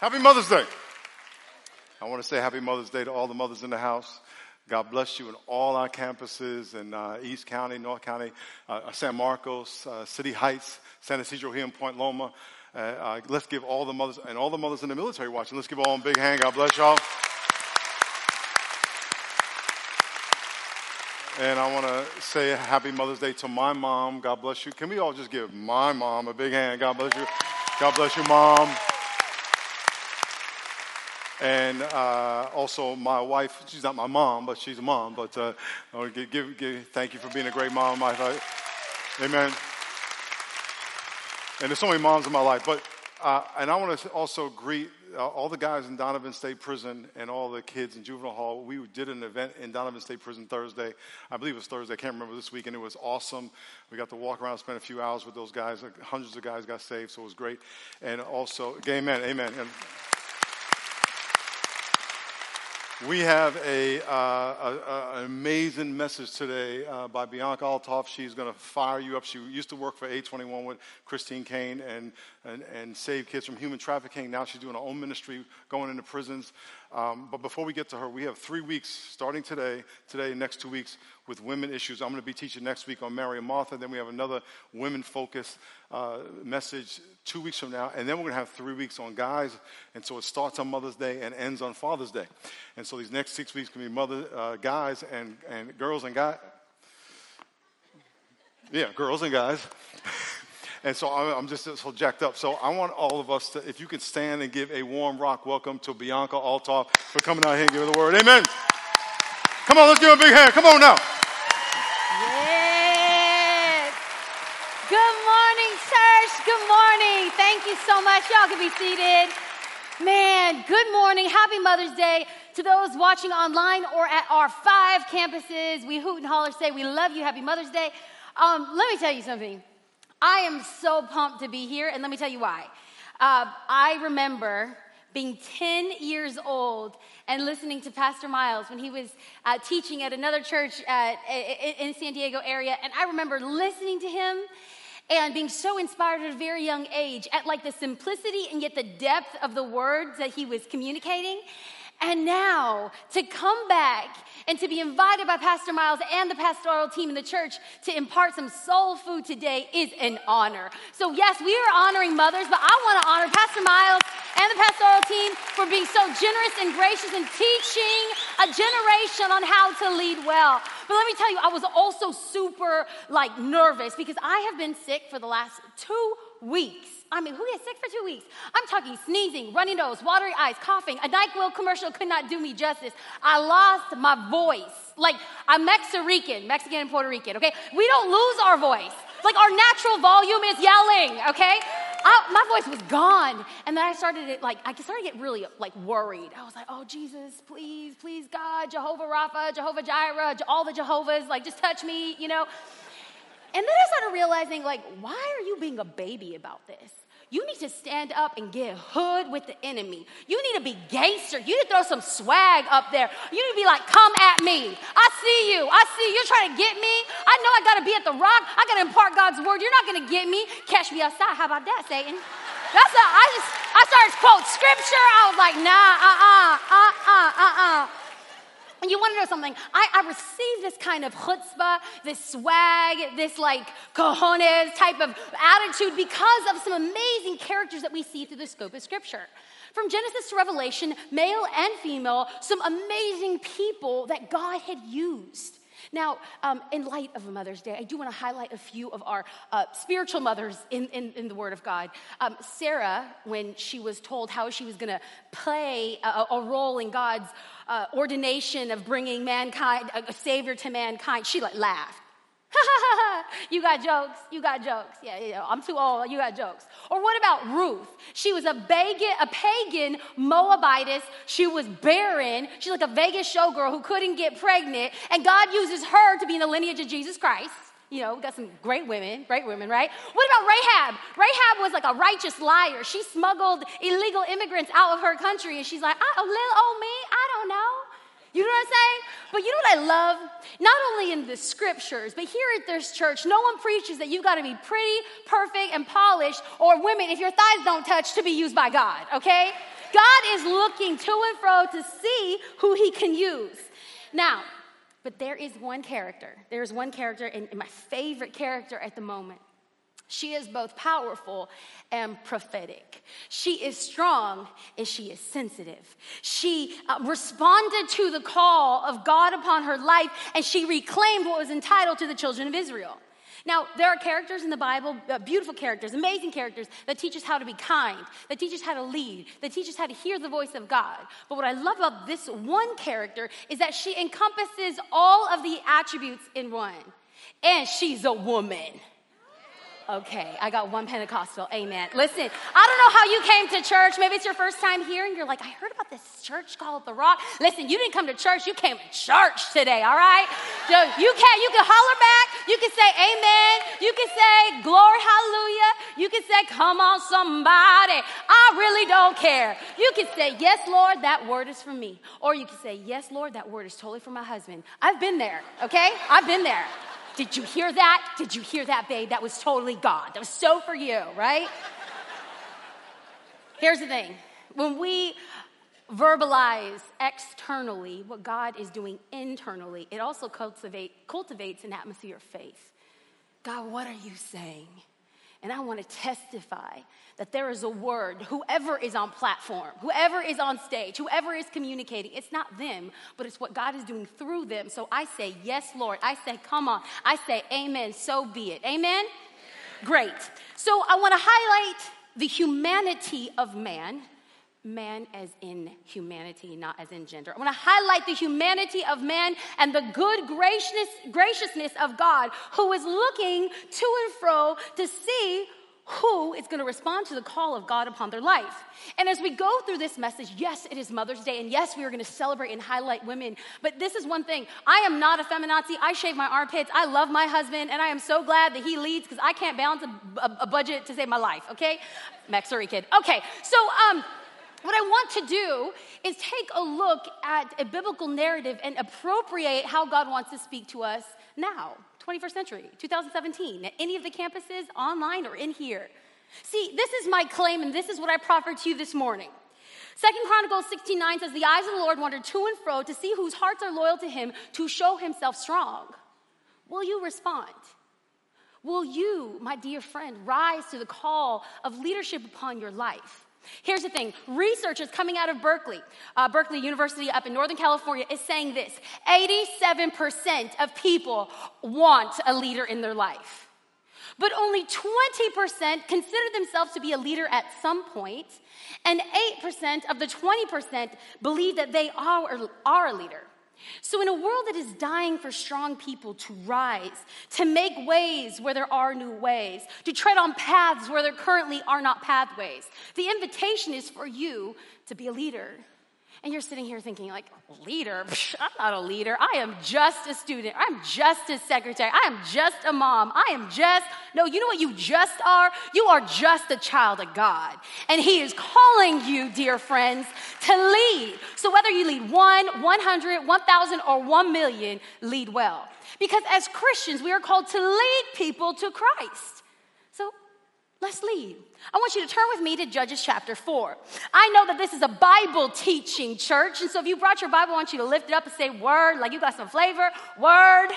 Happy Mother's Day. I want to say Happy Mother's Day to all the mothers in the house. God bless you in all our campuses in uh, East County, North County, uh, San Marcos, uh, City Heights, San Ysidro here in Point Loma. Uh, uh, let's give all the mothers and all the mothers in the military watching. Let's give all a big hand. God bless y'all. And I want to say Happy Mother's Day to my mom. God bless you. Can we all just give my mom a big hand? God bless you. God bless you, mom. And uh, also my wife, she's not my mom, but she's a mom. But uh, give, give, give, thank you for being a great mom. Thought, amen. And there's so many moms in my life. But, uh, and I want to also greet uh, all the guys in Donovan State Prison and all the kids in juvenile hall. We did an event in Donovan State Prison Thursday. I believe it was Thursday. I can't remember this week, and it was awesome. We got to walk around, spend a few hours with those guys. Hundreds of guys got saved, so it was great. And also, amen, amen. And, we have a, uh, an amazing message today uh, by Bianca Olthoff. She's going to fire you up. She used to work for A21 with Christine Caine and, and, and save kids from human trafficking. Now she's doing her own ministry, going into prisons. Um, but before we get to her, we have three weeks starting today, today, next two weeks with women issues. I'm going to be teaching next week on Mary and Martha. Then we have another women focused uh, message two weeks from now. And then we're going to have three weeks on guys. And so it starts on Mother's Day and ends on Father's Day. And so these next six weeks can be mother, uh, guys and, and girls and guys. Yeah, girls and guys. And so I'm just so jacked up. So I want all of us to, if you can stand and give a warm rock welcome to Bianca Olthoff for coming out here and giving the word. Amen. Come on, let's give her a big hand. Come on now. Yes. Good morning, church. Good morning. Thank you so much. Y'all can be seated. Man, good morning. Happy Mother's Day to those watching online or at our five campuses. We hoot and holler, say we love you. Happy Mother's Day. Um, let me tell you something. I am so pumped to be here, and let me tell you why. Uh, I remember being 10 years old and listening to Pastor Miles when he was uh, teaching at another church uh, in San Diego area, and I remember listening to him and being so inspired at a very young age at like the simplicity and yet the depth of the words that he was communicating. And now to come back and to be invited by Pastor Miles and the pastoral team in the church to impart some soul food today is an honor. So, yes, we are honoring mothers, but I want to honor Pastor Miles and the pastoral team for being so generous and gracious and teaching a generation on how to lead well. But let me tell you, I was also super like nervous because I have been sick for the last two weeks. I mean, who gets sick for two weeks? I'm talking sneezing, runny nose, watery eyes, coughing. A NyQuil commercial could not do me justice. I lost my voice. Like, I'm Mexican, Mexican and Puerto Rican, okay? We don't lose our voice. Like, our natural volume is yelling, okay? I, my voice was gone. And then I started to, like, I started to get really, like, worried. I was like, oh, Jesus, please, please, God, Jehovah Rapha, Jehovah Jireh, all the Jehovahs, like, just touch me, you know? And then I started realizing, like, why are you being a baby about this? You need to stand up and get hood with the enemy. You need to be gangster. You need to throw some swag up there. You need to be like, come at me. I see you. I see you. You're trying to get me. I know I got to be at the rock. I got to impart God's word. You're not going to get me. Catch me outside. How about that, Satan? That's a, I just, I started quote scripture. I was like, nah, uh-uh, uh-uh, uh-uh. And you want to know something? I, I received this kind of chutzpah, this swag, this like cojones type of attitude because of some amazing characters that we see through the scope of Scripture. From Genesis to Revelation, male and female, some amazing people that God had used. Now, um, in light of Mother's Day, I do want to highlight a few of our uh, spiritual mothers in, in, in, the Word of God. Um, Sarah, when she was told how she was going to play a, a, role in God's uh, ordination of bringing mankind, a, savior to mankind, she like laughed. you got jokes. You got jokes. Yeah, yeah, I'm too old. You got jokes. Or what about Ruth? She was a pagan, a pagan Moabitess. She was barren. She's like a Vegas showgirl who couldn't get pregnant. And God uses her to be in the lineage of Jesus Christ. You know, we got some great women, great women, right? What about Rahab? Rahab was like a righteous liar. She smuggled illegal immigrants out of her country, and she's like, oh, little old me, I don't know. You know what I'm saying? But you know what I love? Not only in the scriptures, but here at this church, no one preaches that you've got to be pretty, perfect, and polished, or women, if your thighs don't touch, to be used by God, okay? God is looking to and fro to see who he can use. Now, but there is one character. There is one character, and my favorite character at the moment. She is both powerful and prophetic. She is strong and she is sensitive. She uh, responded to the call of God upon her life and she reclaimed what was entitled to the children of Israel. Now, there are characters in the Bible, uh, beautiful characters, amazing characters, that teach us how to be kind, that teach us how to lead, that teach us how to hear the voice of God. But what I love about this one character is that she encompasses all of the attributes in one. And she's a woman. Okay, I got one Pentecostal. Amen. Listen, I don't know how you came to church. Maybe it's your first time here and you're like, I heard about this church called The Rock. Listen, you didn't come to church, you came to church today, all right? So you can you can holler back, you can say amen, you can say glory, hallelujah, you can say, come on, somebody. I really don't care. You can say, Yes, Lord, that word is for me. Or you can say, Yes, Lord, that word is totally for my husband. I've been there, okay? I've been there. Did you hear that? Did you hear that, babe? That was totally God. That was so for you, right? Here's the thing when we verbalize externally what God is doing internally, it also cultivate, cultivates an atmosphere of faith. God, what are you saying? And I want to testify that there is a word, whoever is on platform, whoever is on stage, whoever is communicating, it's not them, but it's what God is doing through them. So I say, Yes, Lord. I say, Come on. I say, Amen. So be it. Amen? Great. So I want to highlight the humanity of man. Man as in humanity, not as in gender. I want to highlight the humanity of man and the good graciousness, graciousness of God who is looking to and fro to see who is going to respond to the call of God upon their life. And as we go through this message, yes, it is Mother's Day, and yes, we are going to celebrate and highlight women. But this is one thing I am not a feminazi. I shave my armpits. I love my husband, and I am so glad that he leads because I can't balance a, a, a, budget to save my life, okay? Max Sorry, kid. Okay, so, um, what I want to do is take a look at a biblical narrative and appropriate how God wants to speak to us now. 21st century, 2017, at any of the campuses, online or in here. See, this is my claim, and this is what I proffer to you this morning. Second Chronicles 16:9 says, The eyes of the Lord wander to and fro to see whose hearts are loyal to him to show himself strong. Will you respond? Will you, my dear friend, rise to the call of leadership upon your life? Here's the thing researchers coming out of Berkeley, uh, Berkeley University up in Northern California, is saying this 87% of people want a leader in their life. But only 20% consider themselves to be a leader at some point, and 8% of the 20% believe that they are, are a leader. So, in a world that is dying for strong people to rise, to make ways where there are new ways, to tread on paths where there currently are not pathways, the invitation is for you to be a leader. And you're sitting here thinking, like, leader? I'm not a leader. I am just a student. I'm just a secretary. I am just a mom. I am just, no, you know what you just are? You are just a child of God. And He is calling you, dear friends, to lead. So whether you lead one, 100, 1,000, or 1 million, lead well. Because as Christians, we are called to lead people to Christ. Let's lead. I want you to turn with me to Judges chapter 4. I know that this is a Bible teaching church, and so if you brought your Bible, I want you to lift it up and say word, like you got some flavor. Word.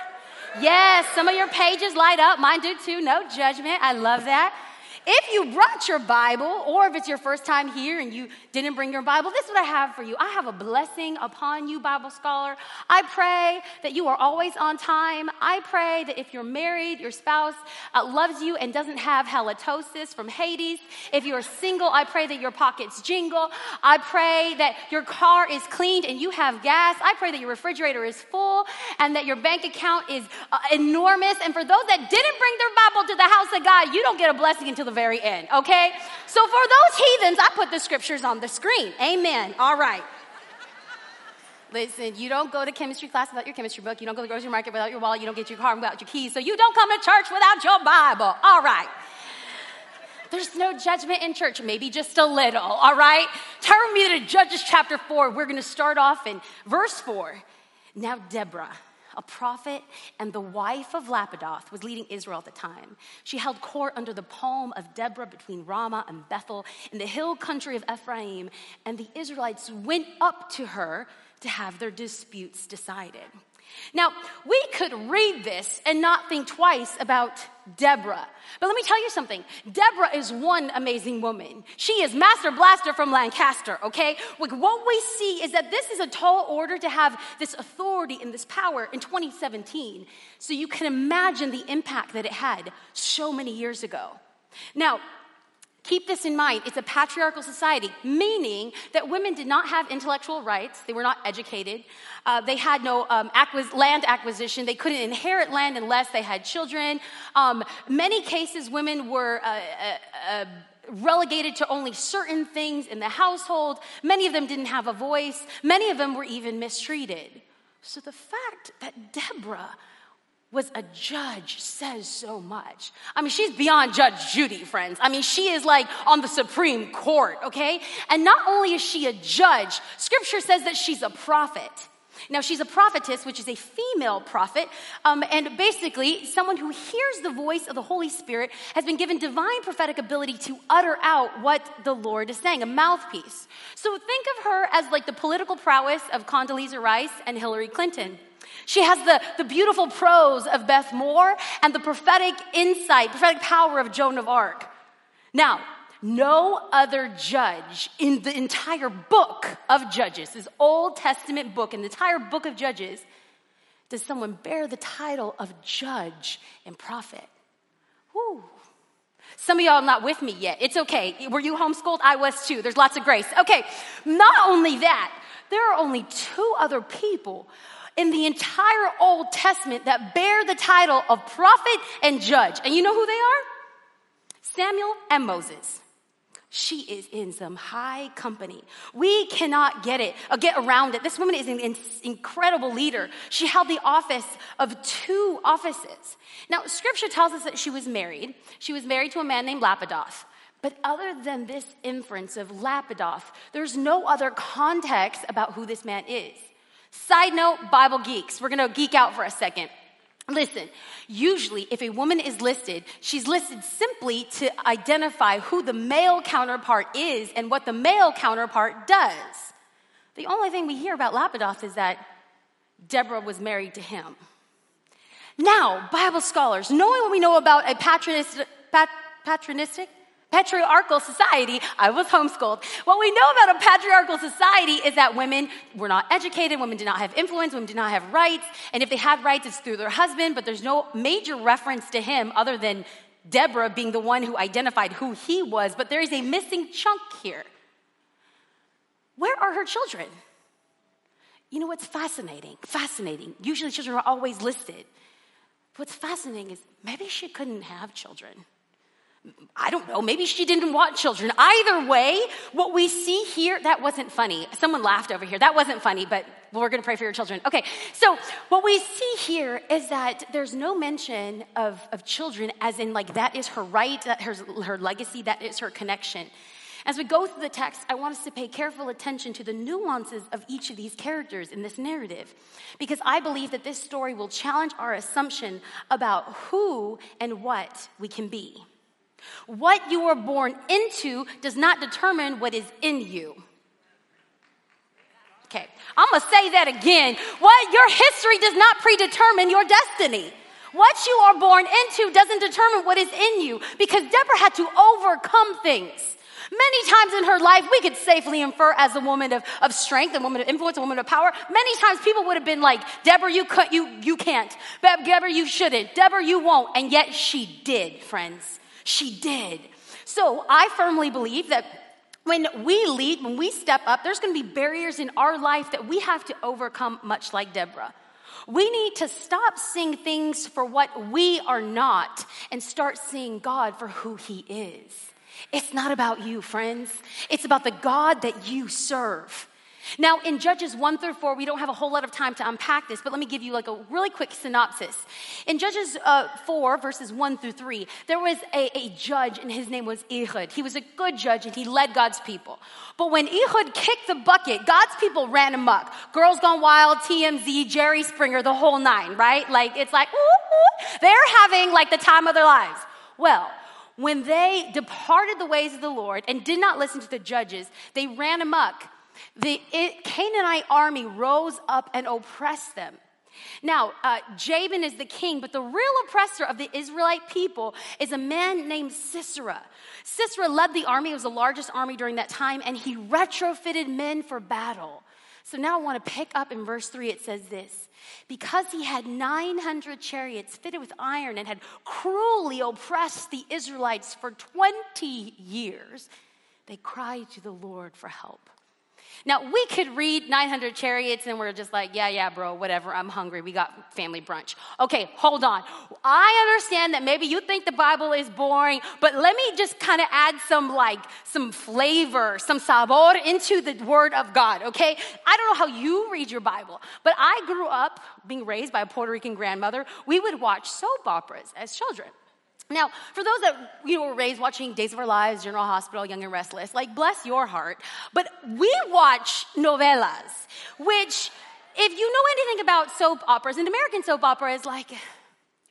Yes, some of your pages light up. Mine do too. No judgment. I love that. If you brought your Bible, or if it's your first time here and you didn't bring your Bible, this is what I have for you. I have a blessing upon you, Bible scholar. I pray that you are always on time. I pray that if you're married, your spouse uh, loves you and doesn't have halitosis from Hades. If you're single, I pray that your pockets jingle. I pray that your car is cleaned and you have gas. I pray that your refrigerator is full and that your bank account is uh, enormous. And for those that didn't bring their Bible to the house of God, you don't get a blessing until the the very end, okay? So for those heathens, I put the scriptures on the screen. Amen. All right. Listen, you don't go to chemistry class without your chemistry book. You don't go to the grocery market without your wallet. You don't get your car without your keys. So you don't come to church without your Bible. All right. There's no judgment in church, maybe just a little, all right? Turn with me to Judges chapter 4. We're going to start off in verse 4. Now, Deborah, a prophet and the wife of Lapidoth, was leading Israel at the time. She held court under the palm of Deborah between Ramah and Bethel in the hill country of Ephraim, and the Israelites went up to her to have their disputes decided. Now, we could read this and not think twice about Deborah. But let me tell you something. Deborah is one amazing woman. She is Master Blaster from Lancaster, okay? Like what we see is that this is a tall order to have this authority and this power in 2017. So you can imagine the impact that it had so many years ago. Now, Keep this in mind. It's a patriarchal society, meaning that women did not have intellectual rights. They were not educated. Uh, they had no um, acquis- land acquisition. They couldn't inherit land unless they had children. Um, many cases, women were uh, uh, uh, relegated to only certain things in the household. Many of them didn't have a voice. Many of them were even mistreated. So the fact that Deborah was a judge says so much. I mean, she's beyond Judge Judy, friends. I mean, she is like on the Supreme Court, okay? And not only is she a judge, scripture says that she's a prophet. Now, she's a prophetess, which is a female prophet, um, and basically, someone who hears the voice of the Holy Spirit has been given divine prophetic ability to utter out what the Lord is saying, a mouthpiece. So think of her as like the political prowess of Condoleezza Rice and Hillary Clinton. She has the, the beautiful prose of Beth Moore and the prophetic insight, prophetic power of Joan of Arc. Now, no other judge in the entire book of Judges, this Old Testament book, in the entire book of Judges, does someone bear the title of judge and prophet. Whew. Some of y'all are not with me yet. It's okay. Were you homeschooled? I was too. There's lots of grace. Okay, not only that, there are only two other people in the entire Old Testament that bear the title of prophet and judge. And you know who they are? Samuel and Moses. She is in some high company. We cannot get it, uh, get around it. This woman is an incredible leader. She held the office of two offices. Now, scripture tells us that she was married. She was married to a man named Lapidoth. But other than this inference of Lapidoth, there's no other context about who this man is. Side note, Bible geeks. We're gonna geek out for a second. Listen, usually if a woman is listed, she's listed simply to identify who the male counterpart is and what the male counterpart does. The only thing we hear about Lapidoth is that Deborah was married to him. Now, Bible scholars, knowing what we know about a patronistic, pat, patronistic patriarchal society, I was homeschooled. What we know about a patriarchal society is that women were not educated, women did not have influence, women did not have rights, and if they had rights, it's through their husband, but there's no major reference to him other than Deborah being the one who identified who he was, but there is a missing chunk here. Where are her children? You know what's fascinating? Fascinating. Usually children are always listed. What's fascinating is maybe she couldn't have children. I don't know, maybe she didn't want children. Either way, what we see here, that wasn't funny. Someone laughed over here. That wasn't funny, but we're going to pray for your children. Okay, so what we see here is that there's no mention of, of children as in, like, that is her right, that her, her legacy, that is her connection. As we go through the text, I want us to pay careful attention to the nuances of each of these characters in this narrative, because I believe that this story will challenge our assumption about who and what we can be. What you were born into does not determine what is in you. Okay, I'm gonna say that again. What your history does not predetermine your destiny. What you are born into doesn't determine what is in you because Deborah had to overcome things. Many times in her life, we could safely infer as a woman of, of strength, a woman of influence, a woman of power. Many times people would have been like, Deborah, you, could, you, you can't. Deborah, you shouldn't. Deborah, you won't. And yet she did, friends. She did. So I firmly believe that when we lead, when we step up, there's going to be barriers in our life that we have to overcome, much like Deborah. We need to stop seeing things for what we are not and start seeing God for who He is. It's not about you, friends. It's about the God that you serve. Now, in Judges 1 through 4, we don't have a whole lot of time to unpack this, but let me give you like a really quick synopsis. In Judges uh, 4, verses 1 through 3, there was a, a judge, and his name was Ehud. He was a good judge, and he led God's people. But when Ehud kicked the bucket, God's people ran amok. Girls Gone Wild, TMZ, Jerry Springer, the whole nine, right? Like, it's like, ooh, they're having like the time of their lives. Well, when they departed the ways of the Lord and did not listen to the judges, they ran amok the Canaanite army rose up and oppressed them. Now, uh, Jabin is the king, but the real oppressor of the Israelite people is a man named Sisera. Sisera led the army, it was the largest army during that time, and he retrofitted men for battle. So now I want to pick up in verse 3. It says this Because he had 900 chariots fitted with iron and had cruelly oppressed the Israelites for 20 years, they cried to the Lord for help. Now, we could read 900 chariots and we're just like, yeah, yeah, bro, whatever, I'm hungry. We got family brunch. Okay, hold on. I understand that maybe you think the Bible is boring, but let me just kind of add some like, some flavor, some sabor into the Word of God, okay? I don't know how you read your Bible, but I grew up being raised by a Puerto Rican grandmother. We would watch soap operas as children. Now, for those that you know, were raised watching Days of Our Lives, General Hospital, Young and Restless, like bless your heart. But we watch novelas, which, if you know anything about soap operas, and American soap opera is like,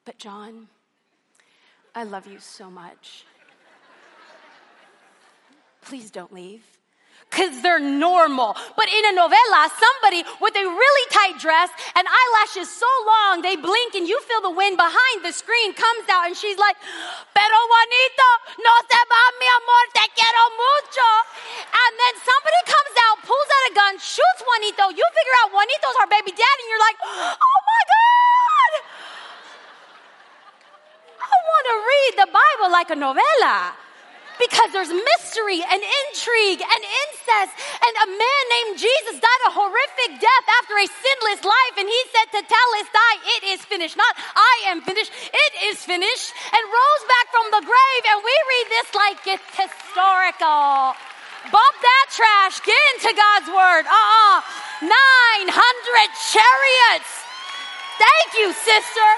but John, I love you so much. Please don't leave because they're normal. But in a novela, somebody with a really tight dress and eyelashes so long they blink and you feel the wind behind the screen comes out and she's like, Pero Juanito, no se va mi amor, te quiero mucho. And then somebody comes out, pulls out a gun, shoots Juanito. You figure out Juanito's our baby dad and you're like, oh my God. I want to read the Bible like a novela because there's mystery and intrigue and incest. And a man named Jesus died a horrific death after a sinless life. And he said to Telestai, It is finished. Not I am finished, it is finished. And rose back from the grave. And we read this like it's historical. Bump that trash. Get into God's word. Uh uh 900 chariots. Thank you, sister.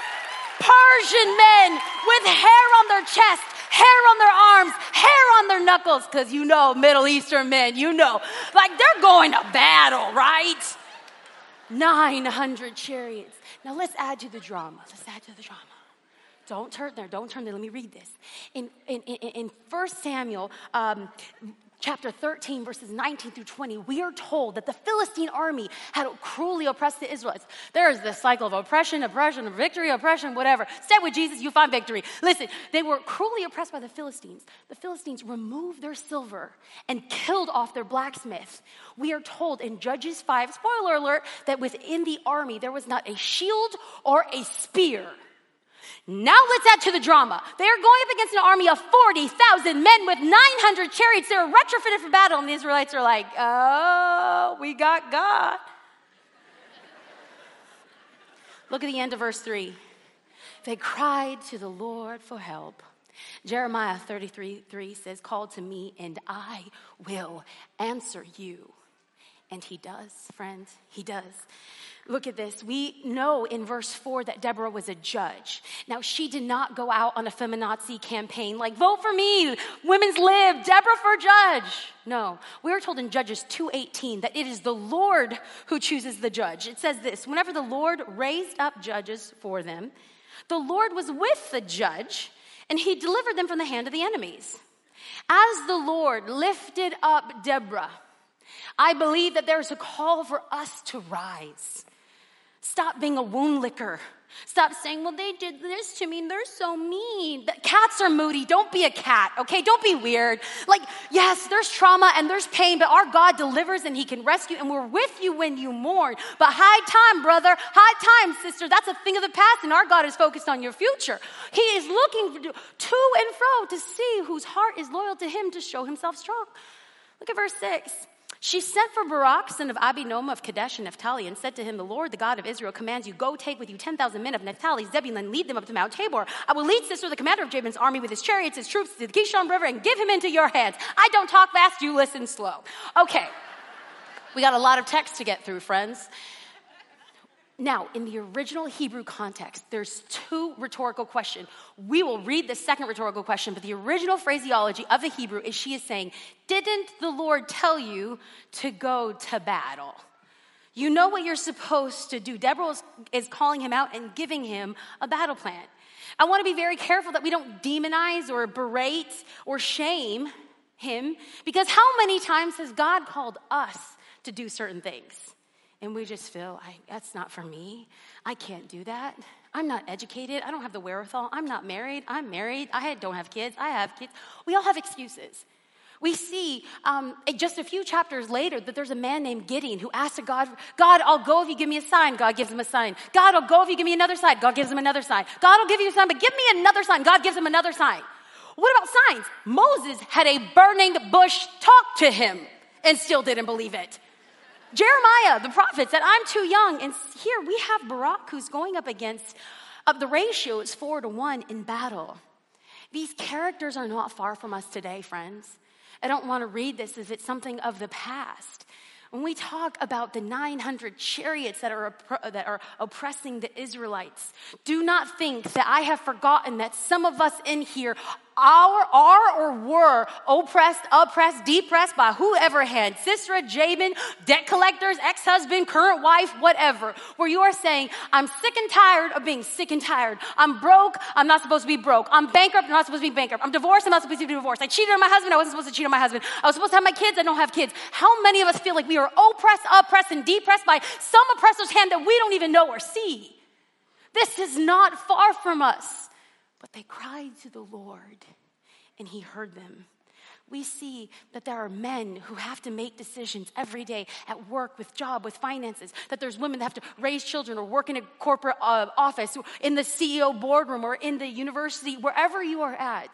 Persian men with hair on their chest hair on their arms, hair on their knuckles, because you know, Middle Eastern men, you know, like they're going to battle, right? 900 chariots. Now let's add to the drama. Let's add to the drama. Don't turn there. Don't turn there. Let me read this. In, in, in, in 1 Samuel, um, chapter 13, verses 19 through 20, we are told that the Philistine army had cruelly oppressed the Israelites. There is this cycle of oppression, oppression, victory, oppression, whatever. Stay with Jesus, you find victory. Listen, they were cruelly oppressed by the Philistines. The Philistines removed their silver and killed off their blacksmith. We are told in Judges 5, spoiler alert, that within the army there was not a shield or a spear. Now let's add to the drama. They are going up against an army of 40,000 men with 900 chariots. They're retrofitted for battle, and the Israelites are like, oh, we got God. Look at the end of verse 3. They cried to the Lord for help. Jeremiah 33 3 says, Call to me, and I will answer you. And he does, friends, he does. Look at this. We know in verse 4 that Deborah was a judge. Now, she did not go out on a feminazi campaign like, vote for me, women's live, Deborah for judge. No. We are told in Judges 2.18 that it is the Lord who chooses the judge. It says this, whenever the Lord raised up judges for them, the Lord was with the judge and he delivered them from the hand of the enemies. As the Lord lifted up Deborah, I believe that there's a call for us to rise. Stop being a wound licker. Stop saying, well, they did this to me. They're so mean. Cats are moody. Don't be a cat, okay? Don't be weird. Like, yes, there's trauma and there's pain, but our God delivers and He can rescue, and we're with you when you mourn. But high time, brother. High time, sister. That's a thing of the past, and our God is focused on your future. He is looking to and fro to see whose heart is loyal to Him to show Himself strong. Look at verse 6. She sent for Barak, son of Abinoam of Kadesh and Naphtali, and said to him, The Lord, the God of Israel, commands you, Go take with you 10,000 men of Naphtali, Zebulun, lead them up to Mount Tabor. I will lead Sisera, the commander of Jabin's army, with his chariots, his troops, to the Kishon River, and give him into your hands. I don't talk fast, you listen slow. Okay. We got a lot of text to get through, friends. Now, in the original Hebrew context, there's two rhetorical questions. We will read the second rhetorical question, but the original phraseology of the Hebrew is she is saying, Didn't the Lord tell you to go to battle? You know what you're supposed to do. Deborah is, is calling him out and giving him a battle plan. I want to be very careful that we don't demonize or berate or shame him because how many times has God called us to do certain things? And we just feel, like that's not for me. I can't do that. I'm not educated. I don't have the wherewithal. I'm not married. I'm married. I don't have kids. I have kids. We all have excuses. We see um, just a few chapters later that there's a man named Gideon who asks God, God, I'll go if you give me a sign. God gives him a sign. God, I'll go if you give me another sign. God gives him another sign. God will give you a sign, but give me another sign. God gives him another sign. What about signs? Moses had a burning bush talk to him and still didn't believe it. Jeremiah, the prophet, said, I'm too young. And here we have Barak who's going up against, uh, the ratio is four to one in battle. These characters are not far from us today, friends. I don't want to read this as it's something of the past. When we talk about the 900 chariots that are, that are oppressing the Israelites, do not think that I have forgotten that some of us in here are, are or were oppressed, oppressed, depressed by whoever hand, Sisera, Jabin, debt collectors, ex-husband, current wife, whatever, where you are saying, I'm sick and tired of being sick and tired. I'm broke. I'm not supposed to be broke. I'm bankrupt. I'm not supposed to be bankrupt. I'm divorced. I'm not supposed to be divorced. I cheated on my husband. I wasn't supposed to cheat on my husband. I was supposed to have my kids. I don't have kids. How many of us feel like we are oppressed, oppressed, and depressed by some oppressor's hand that we don't even know or see? This is not far from us. But they cried to the Lord, and He heard them. We see that there are men who have to make decisions every day at work, with job, with finances. That there's women that have to raise children or work in a corporate uh, office, in the CEO boardroom, or in the university, wherever you are at.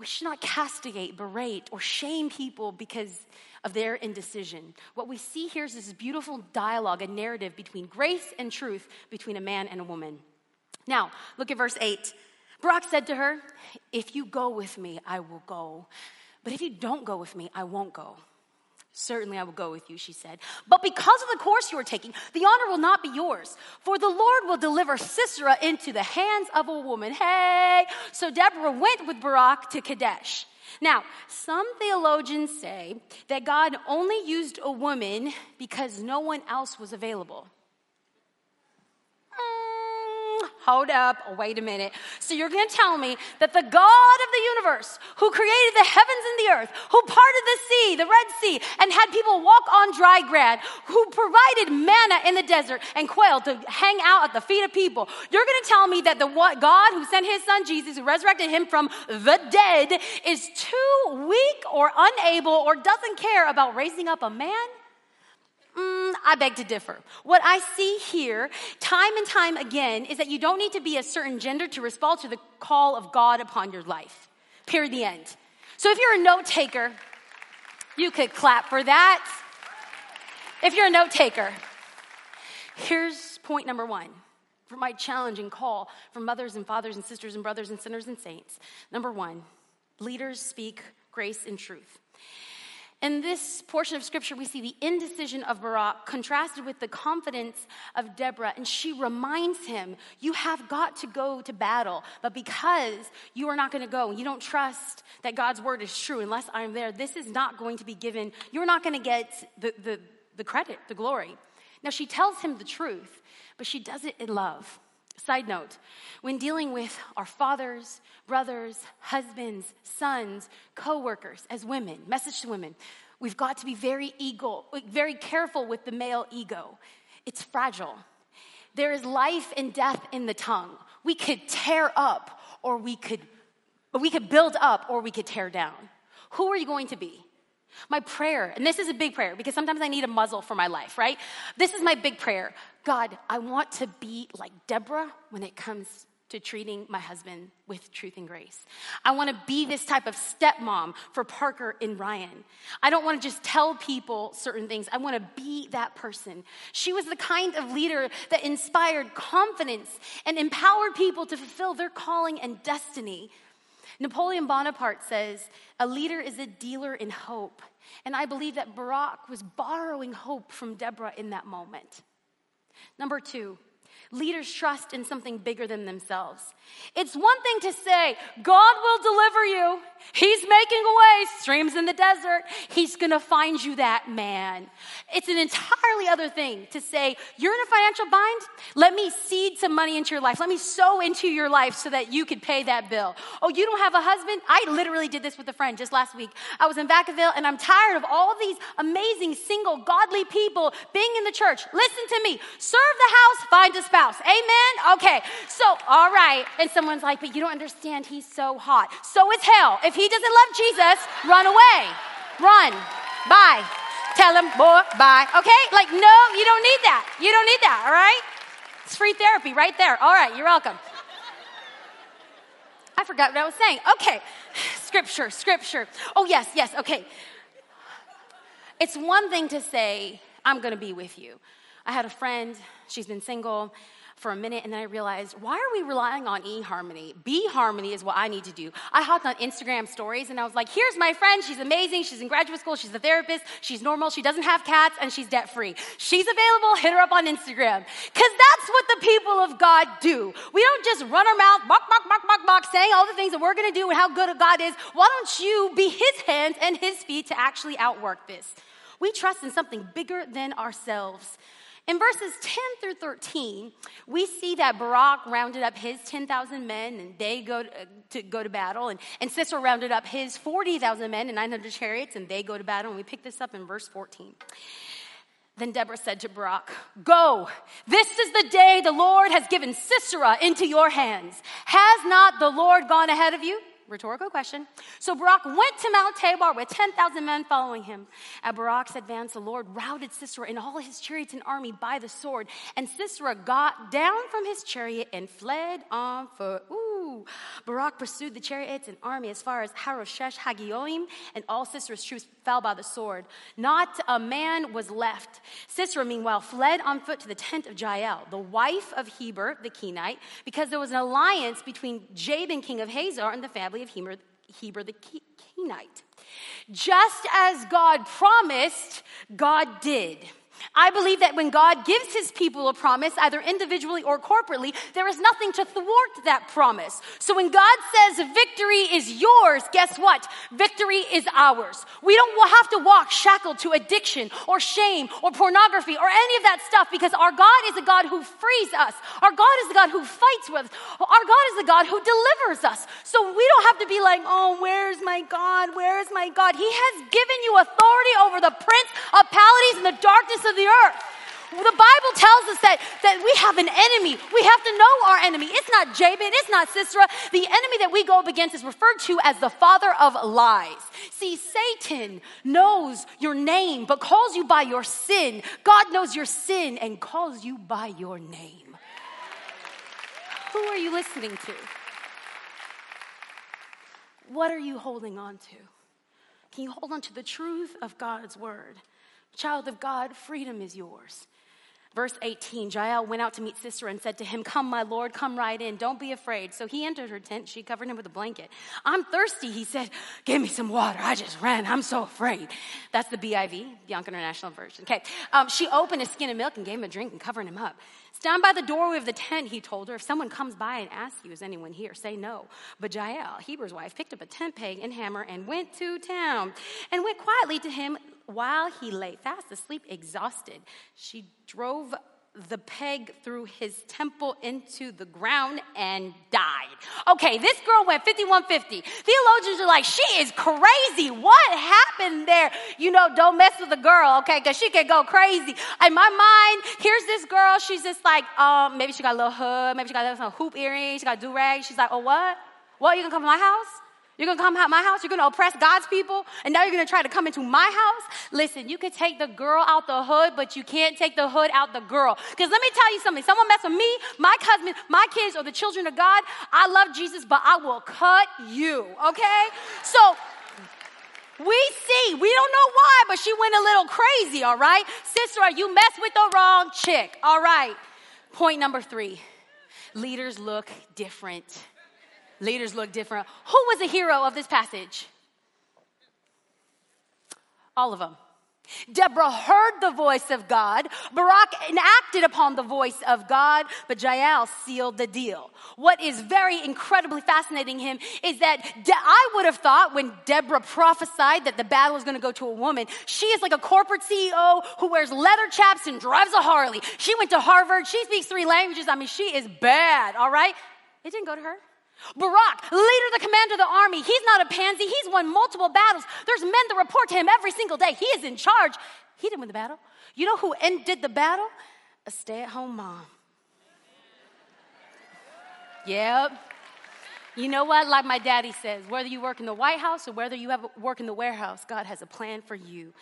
We should not castigate, berate, or shame people because of their indecision. What we see here is this beautiful dialogue, a narrative between grace and truth between a man and a woman. Now, look at verse 8. Barak said to her, If you go with me, I will go. But if you don't go with me, I won't go. Certainly I will go with you, she said. But because of the course you are taking, the honor will not be yours. For the Lord will deliver Sisera into the hands of a woman. Hey! So Deborah went with Barak to Kadesh. Now, some theologians say that God only used a woman because no one else was available hold up, oh, wait a minute. So you're going to tell me that the God of the universe, who created the heavens and the earth, who parted the sea, the Red Sea, and had people walk on dry ground, who provided manna in the desert and quail to hang out at the feet of people, you're going to tell me that the God who sent his son Jesus, who resurrected him from the dead, is too weak or unable or doesn't care about raising up a man? Mm, I beg to differ. What I see here, time and time again, is that you don't need to be a certain gender to respond to the call of God upon your life. Period. The end. So if you're a note taker, you could clap for that. If you're a note taker, here's point number one for my challenging call for mothers and fathers and sisters and brothers and sinners and saints. Number one, leaders speak grace and truth. In this portion of scripture, we see the indecision of Barak contrasted with the confidence of Deborah. And she reminds him, You have got to go to battle. But because you are not going to go, you don't trust that God's word is true unless I'm there, this is not going to be given. You're not going to get the, the, the credit, the glory. Now, she tells him the truth, but she does it in love. Side note when dealing with our fathers, brothers, husbands, sons, co workers, as women, message to women, we've got to be very ego, very careful with the male ego. It's fragile. There is life and death in the tongue. We could tear up or we could, we could build up or we could tear down. Who are you going to be? My prayer, and this is a big prayer because sometimes I need a muzzle for my life, right? This is my big prayer. God, I want to be like Deborah when it comes to treating my husband with truth and grace. I want to be this type of stepmom for Parker and Ryan. I don't want to just tell people certain things. I want to be that person. She was the kind of leader that inspired confidence and empowered people to fulfill their calling and destiny. Napoleon Bonaparte says, A leader is a dealer in hope. And I believe that Barak was borrowing hope from Deborah in that moment. Number two, Leaders trust in something bigger than themselves. It's one thing to say, God will deliver you. He's making a way, streams in the desert. He's gonna find you that man. It's an entirely other thing to say, you're in a financial bind. Let me seed some money into your life. Let me sow into your life so that you could pay that bill. Oh, you don't have a husband? I literally did this with a friend just last week. I was in Vacaville and I'm tired of all these amazing single godly people being in the church. Listen to me. Serve the house, find a spouse spouse. Amen? Okay. So, all right. And someone's like, but you don't understand. He's so hot. So is hell. If he doesn't love Jesus, run away. Run. Bye. Tell him, boy, bye. Okay? Like, no, you don't need that. You don't need that. All right? It's free therapy right there. All right. You're welcome. I forgot what I was saying. Okay. Scripture, scripture. Oh, yes, yes. Okay. It's one thing to say, I'm going to be with you. I had a friend, she's been single for a minute, and then I realized, why are we relying on eHarmony? B Harmony is what I need to do. I hopped on Instagram stories and I was like, here's my friend. She's amazing. She's in graduate school. She's a therapist. She's normal. She doesn't have cats and she's debt free. She's available. Hit her up on Instagram. Because that's what the people of God do. We don't just run our mouth, bark, bark, bark, bark, bark, saying all the things that we're going to do and how good a God is. Why don't you be his hands and his feet to actually outwork this? We trust in something bigger than ourselves. In verses 10 through 13, we see that Barak rounded up his 10,000 men and they go to, uh, to, go to battle. And, and Sisera rounded up his 40,000 men and 900 chariots and they go to battle. And we pick this up in verse 14. Then Deborah said to Barak, Go, this is the day the Lord has given Sisera into your hands. Has not the Lord gone ahead of you? Rhetorical question. So Barak went to Mount Tabor with 10,000 men following him. At Barak's advance, the Lord routed Sisera and all his chariots and army by the sword. And Sisera got down from his chariot and fled on foot. Ooh. Barak pursued the chariots and army as far as Harosheth Haggoyim, and all Sisera's troops fell by the sword. Not a man was left. Sisera, meanwhile, fled on foot to the tent of Jael, the wife of Heber the Kenite, because there was an alliance between Jabin, king of Hazor, and the family of Heber, Heber the Kenite. Just as God promised, God did. I believe that when God gives his people a promise, either individually or corporately, there is nothing to thwart that promise. So when God says victory is yours, guess what? Victory is ours. We don't have to walk shackled to addiction or shame or pornography or any of that stuff because our God is a God who frees us. Our God is a God who fights with us. Our God is a God who delivers us. So we don't have to be like, oh, where's my God? Where is my God? He has given you authority over the prince of palities and the darkness of the earth. The Bible tells us that, that we have an enemy. We have to know our enemy. It's not Jabin, it's not Sisera. The enemy that we go up against is referred to as the father of lies. See, Satan knows your name, but calls you by your sin. God knows your sin and calls you by your name. Who are you listening to? What are you holding on to? Can you hold on to the truth of God's word? Child of God, freedom is yours. Verse 18 Jael went out to meet Sisera and said to him, Come, my Lord, come right in. Don't be afraid. So he entered her tent. She covered him with a blanket. I'm thirsty, he said. Give me some water. I just ran. I'm so afraid. That's the BIV, Bianca International Version. Okay. Um, she opened a skin of milk and gave him a drink and covered him up. Stand by the doorway of the tent, he told her. If someone comes by and asks you, Is anyone here? Say no. But Jael, Heber's wife, picked up a tent peg and hammer and went to town and went quietly to him while he lay fast asleep, exhausted. She drove the peg through his temple into the ground and died. Okay, this girl went 5150. Theologians are like, she is crazy. What happened there? You know, don't mess with a girl, okay, because she can go crazy. In my mind, here's this girl. She's just like, um, maybe she got a little hood, maybe she got little hoop earrings, she got a do rag. She's like, oh, what? What? You gonna come to my house? You're gonna come to my house, you're gonna oppress God's people, and now you're gonna try to come into my house? Listen, you can take the girl out the hood, but you can't take the hood out the girl. Because let me tell you something someone mess with me, my husband, my kids, or the children of God, I love Jesus, but I will cut you, okay? So, we see, we don't know why, but she went a little crazy, all right? Sister, you mess with the wrong chick, all right? Point number three leaders look different. Leaders look different. Who was a hero of this passage? All of them. Deborah heard the voice of God. Barak enacted upon the voice of God, but Jael sealed the deal. What is very incredibly fascinating him is that De- I would have thought when Deborah prophesied that the battle was going to go to a woman, she is like a corporate CEO who wears leather chaps and drives a Harley. She went to Harvard. She speaks three languages. I mean, she is bad, all right? It didn't go to her. Barak, leader, the commander of the army, he's not a pansy. He's won multiple battles. There's men that report to him every single day. He is in charge. He didn't win the battle. You know who ended the battle? A stay at home mom. Yep. You know what? Like my daddy says, whether you work in the White House or whether you work in the warehouse, God has a plan for you.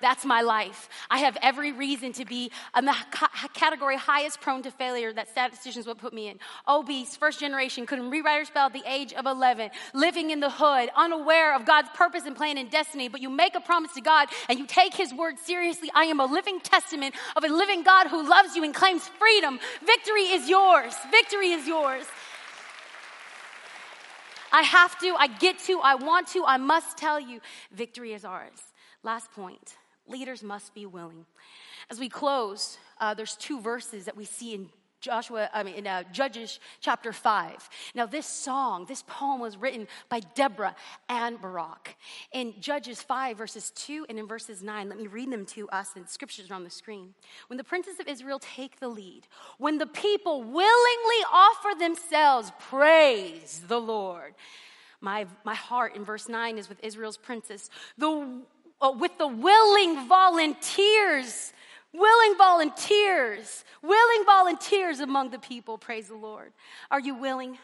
That's my life. I have every reason to be in the category highest prone to failure that statisticians would put me in. Obese, first generation, couldn't rewrite or spell at the age of 11, living in the hood, unaware of God's purpose and plan and destiny, but you make a promise to God and you take his word seriously. I am a living testament of a living God who loves you and claims freedom. Victory is yours. Victory is yours. I have to, I get to, I want to, I must tell you, victory is ours. Last point leaders must be willing. As we close, uh, there's two verses that we see in Joshua, I mean, in uh, Judges chapter 5. Now, this song, this poem was written by Deborah and Barak. In Judges 5, verses 2 and in verses 9, let me read them to us, and scriptures are on the screen. When the princes of Israel take the lead, when the people willingly offer themselves, praise the Lord. My, my heart in verse 9 is with Israel's princes. The uh, with the willing volunteers, willing volunteers, willing volunteers among the people. Praise the Lord. Are you willing?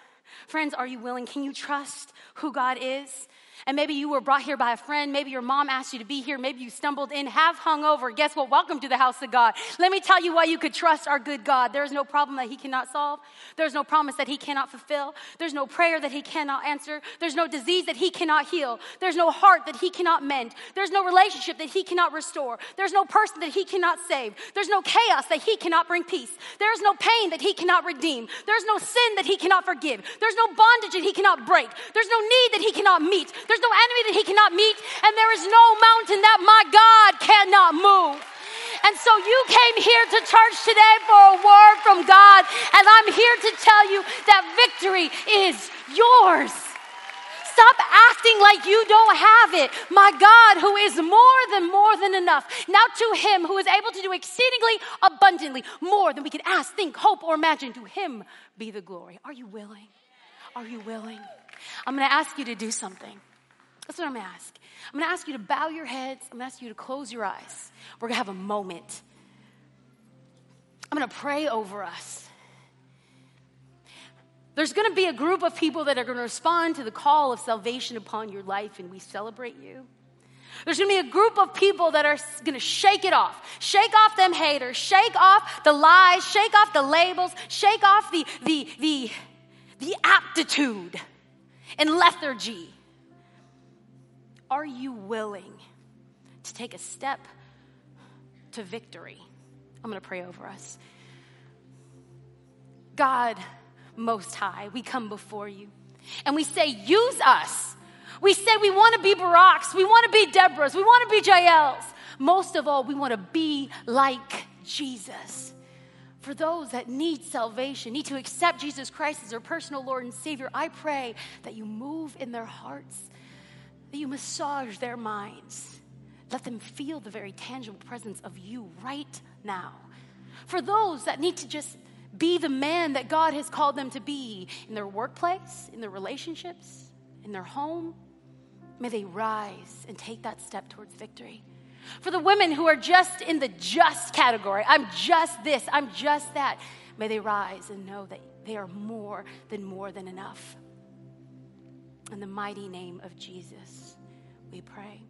Friends, are you willing? Can you trust who God is? And maybe you were brought here by a friend. Maybe your mom asked you to be here. Maybe you stumbled in, half hung over. Guess what? Welcome to the house of God. Let me tell you why you could trust our good God. There is no problem that He cannot solve. There's no promise that He cannot fulfill. There's no prayer that He cannot answer. There's no disease that He cannot heal. There's no heart that He cannot mend. There's no relationship that He cannot restore. There's no person that He cannot save. There's no chaos that He cannot bring peace. There's no pain that He cannot redeem. There's no sin that He cannot forgive. There's no bondage that He cannot break. There's no need that He cannot meet. There's no enemy that he cannot meet, and there is no mountain that my God cannot move. And so you came here to church today for a word from God, and I'm here to tell you that victory is yours. Stop acting like you don't have it. My God, who is more than more than enough. Now to him who is able to do exceedingly abundantly more than we can ask, think, hope, or imagine, to him be the glory. Are you willing? Are you willing? I'm going to ask you to do something. That's what I'm gonna ask. I'm gonna ask you to bow your heads. I'm gonna ask you to close your eyes. We're gonna have a moment. I'm gonna pray over us. There's gonna be a group of people that are gonna respond to the call of salvation upon your life, and we celebrate you. There's gonna be a group of people that are gonna shake it off. Shake off them haters, shake off the lies, shake off the labels, shake off the, the, the, the aptitude and lethargy are you willing to take a step to victory? I'm going to pray over us. God, Most High, we come before you and we say, use us. We say we want to be Baraks, we want to be Deborahs, we want to be Jaels. Most of all, we want to be like Jesus. For those that need salvation, need to accept Jesus Christ as their personal Lord and Savior, I pray that you move in their hearts that you massage their minds. Let them feel the very tangible presence of you right now. For those that need to just be the man that God has called them to be in their workplace, in their relationships, in their home, may they rise and take that step towards victory. For the women who are just in the just category, I'm just this, I'm just that, may they rise and know that they are more than more than enough. In the mighty name of Jesus, we pray.